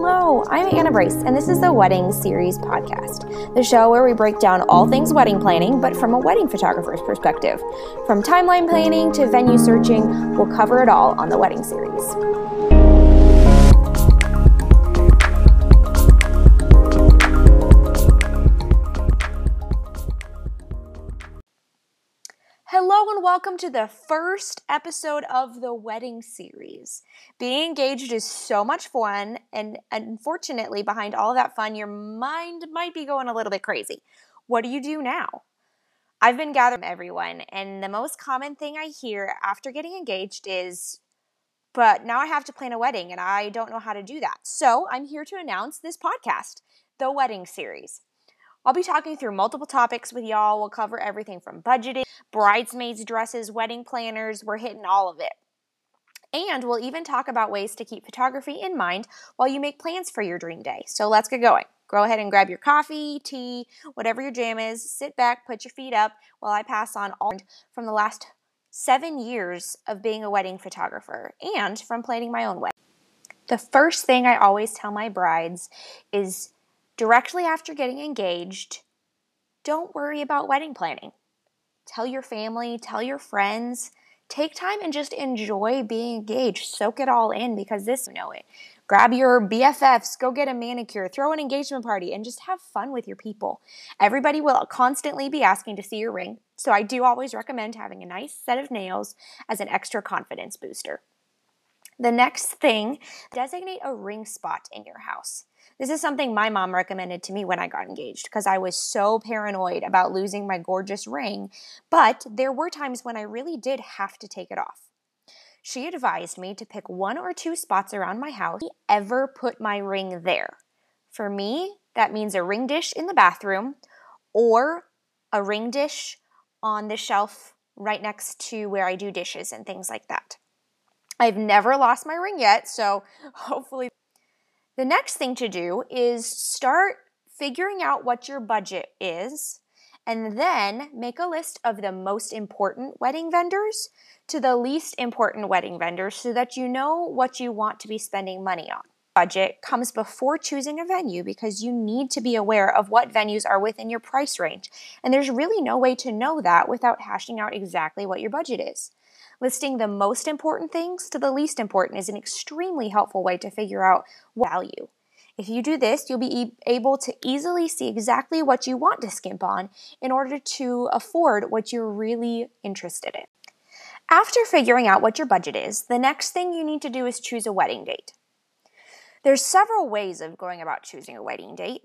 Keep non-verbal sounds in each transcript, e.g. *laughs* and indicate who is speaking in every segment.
Speaker 1: Hello, I'm Anna Brace, and this is the Wedding Series podcast, the show where we break down all things wedding planning, but from a wedding photographer's perspective. From timeline planning to venue searching, we'll cover it all on the Wedding Series. And welcome to the first episode of the wedding series. Being engaged is so much fun, and unfortunately, behind all that fun, your mind might be going a little bit crazy. What do you do now? I've been gathering everyone, and the most common thing I hear after getting engaged is, but now I have to plan a wedding and I don't know how to do that. So I'm here to announce this podcast, the wedding series. I'll be talking through multiple topics with y'all. We'll cover everything from budgeting, bridesmaids' dresses, wedding planners. We're hitting all of it. And we'll even talk about ways to keep photography in mind while you make plans for your dream day. So let's get going. Go ahead and grab your coffee, tea, whatever your jam is. Sit back, put your feet up while I pass on all from the last seven years of being a wedding photographer and from planning my own wedding. The first thing I always tell my brides is directly after getting engaged, don't worry about wedding planning. Tell your family, tell your friends, take time and just enjoy being engaged. Soak it all in because this, you know it. Grab your BFFs, go get a manicure, throw an engagement party, and just have fun with your people. Everybody will constantly be asking to see your ring, so I do always recommend having a nice set of nails as an extra confidence booster. The next thing, designate a ring spot in your house. This is something my mom recommended to me when I got engaged because I was so paranoid about losing my gorgeous ring, but there were times when I really did have to take it off. She advised me to pick one or two spots around my house, ever put my ring there. For me, that means a ring dish in the bathroom or a ring dish on the shelf right next to where I do dishes and things like that. I've never lost my ring yet, so *laughs* hopefully the next thing to do is start figuring out what your budget is and then make a list of the most important wedding vendors to the least important wedding vendors so that you know what you want to be spending money on. Budget comes before choosing a venue because you need to be aware of what venues are within your price range. And there's really no way to know that without hashing out exactly what your budget is. Listing the most important things to the least important is an extremely helpful way to figure out value. If you do this, you'll be able to easily see exactly what you want to skimp on in order to afford what you're really interested in. After figuring out what your budget is, the next thing you need to do is choose a wedding date. There's several ways of going about choosing a wedding date.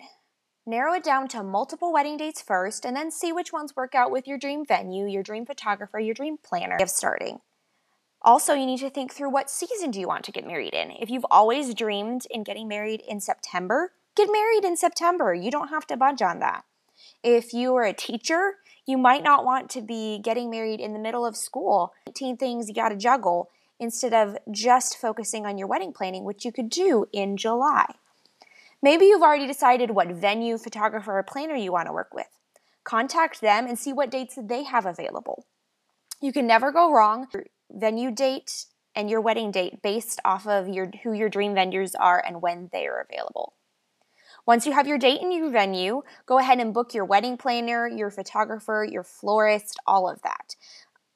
Speaker 1: Narrow it down to multiple wedding dates first, and then see which ones work out with your dream venue, your dream photographer, your dream planner of starting. Also, you need to think through what season do you want to get married in. If you've always dreamed in getting married in September, get married in September. You don't have to budge on that. If you are a teacher, you might not want to be getting married in the middle of school. 18 things you got to juggle instead of just focusing on your wedding planning, which you could do in July. Maybe you've already decided what venue, photographer, or planner you want to work with. Contact them and see what dates they have available. You can never go wrong. Venue date and your wedding date based off of your who your dream vendors are and when they are available. Once you have your date and your venue, go ahead and book your wedding planner, your photographer, your florist, all of that.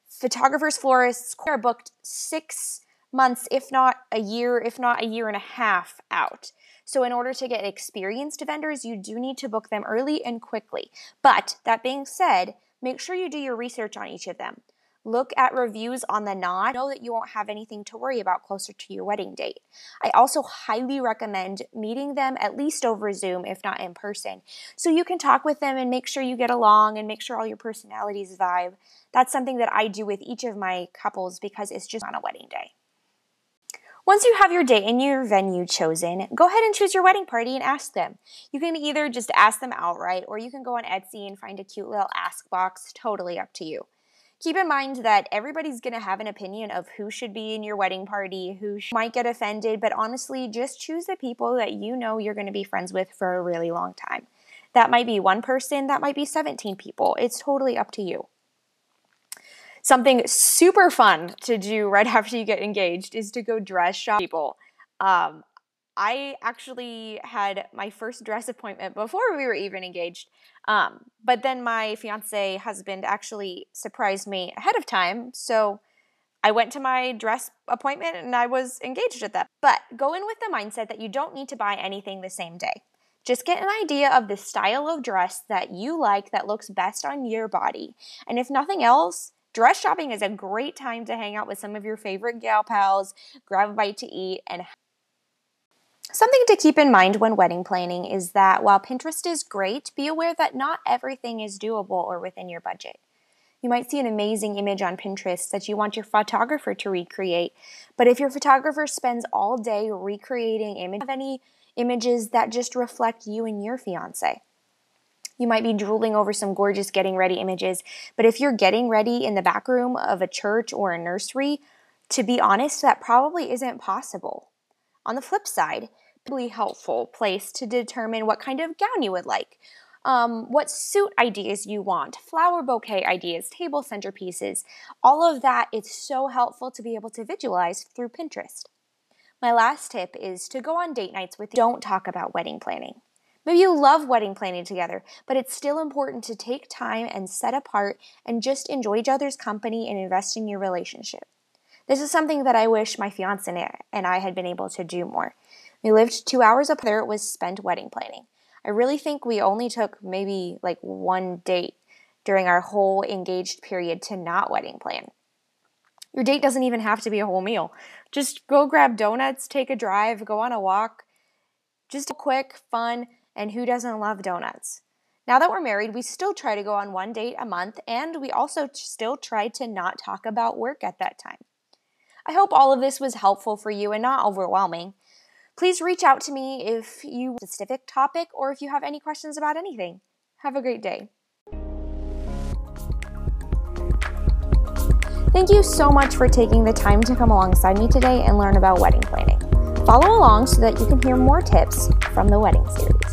Speaker 1: Photographers, florists are booked six months, if not a year, if not a year and a half out. So, in order to get experienced vendors, you do need to book them early and quickly. But that being said, make sure you do your research on each of them. Look at reviews on the Knot. Know that you won't have anything to worry about closer to your wedding date. I also highly recommend meeting them at least over Zoom, if not in person, so you can talk with them and make sure you get along and make sure all your personalities vibe. That's something that I do with each of my couples because it's just on a wedding day. Once you have your date and your venue chosen, go ahead and choose your wedding party and ask them. You can either just ask them outright or you can go on Etsy and find a cute little ask box, totally up to you. Keep in mind that everybody's to have an opinion of who should be in your wedding party, who might get offended, but honestly, just choose the people that you know you're to be friends with for a really long time. That might be one person, that might be 17 people. It's totally up to you. Something super fun to do right *laughs* after you get engaged is to go dress shop people. Um, I actually had my first dress appointment before we were even engaged. Um, but then my fiance husband actually surprised me ahead of time. So I went to my dress appointment and I was engaged at that. But go in with the mindset that you don't need to buy anything the same day. Just get an idea of the style of dress that you like that looks best on your body. And if nothing else, dress shopping is a great time to hang out with some of your favorite gal pals, grab a bite to eat, and Something to keep in mind when wedding planning is that while Pinterest is great, be aware that not everything is doable or within your budget. You might see an amazing image on Pinterest that you want your photographer to recreate, but if your photographer spends all day recreating images of any images that just reflect you and your fiance. You might be drooling over some gorgeous getting ready images, but if you're getting ready in the back room of a church or a nursery, to be honest, that probably isn't possible. On the flip side, really helpful place to determine what kind of gown you would like, um, what suit ideas you want, flower bouquet ideas, table centerpieces. All of that. It's so helpful to be able to visualize through Pinterest. My last tip is to go on date nights with don't talk about wedding planning. Maybe you love wedding planning together, but it's still important to take time and set apart and just enjoy each other's company and invest in your relationship. This is something that I wish my fiance and I had been able to do more. We lived two hours apart, it was spent wedding planning. I really think we only took maybe like one date during our whole engaged period to not wedding plan. Your date doesn't even have to be a whole meal. Just go grab donuts, take a drive, go on a walk. Just a quick, fun, and who doesn't love donuts? Now that we're married, we still try to go on one date a month, and we also still try to not talk about work at that time. I hope all of this was helpful for you and not overwhelming. Please reach out to me if you have a specific topic or if you have any questions about anything. Have a great day. Thank you so much for taking the time to come alongside me today and learn about wedding planning. Follow along so that you can hear more tips from the wedding series.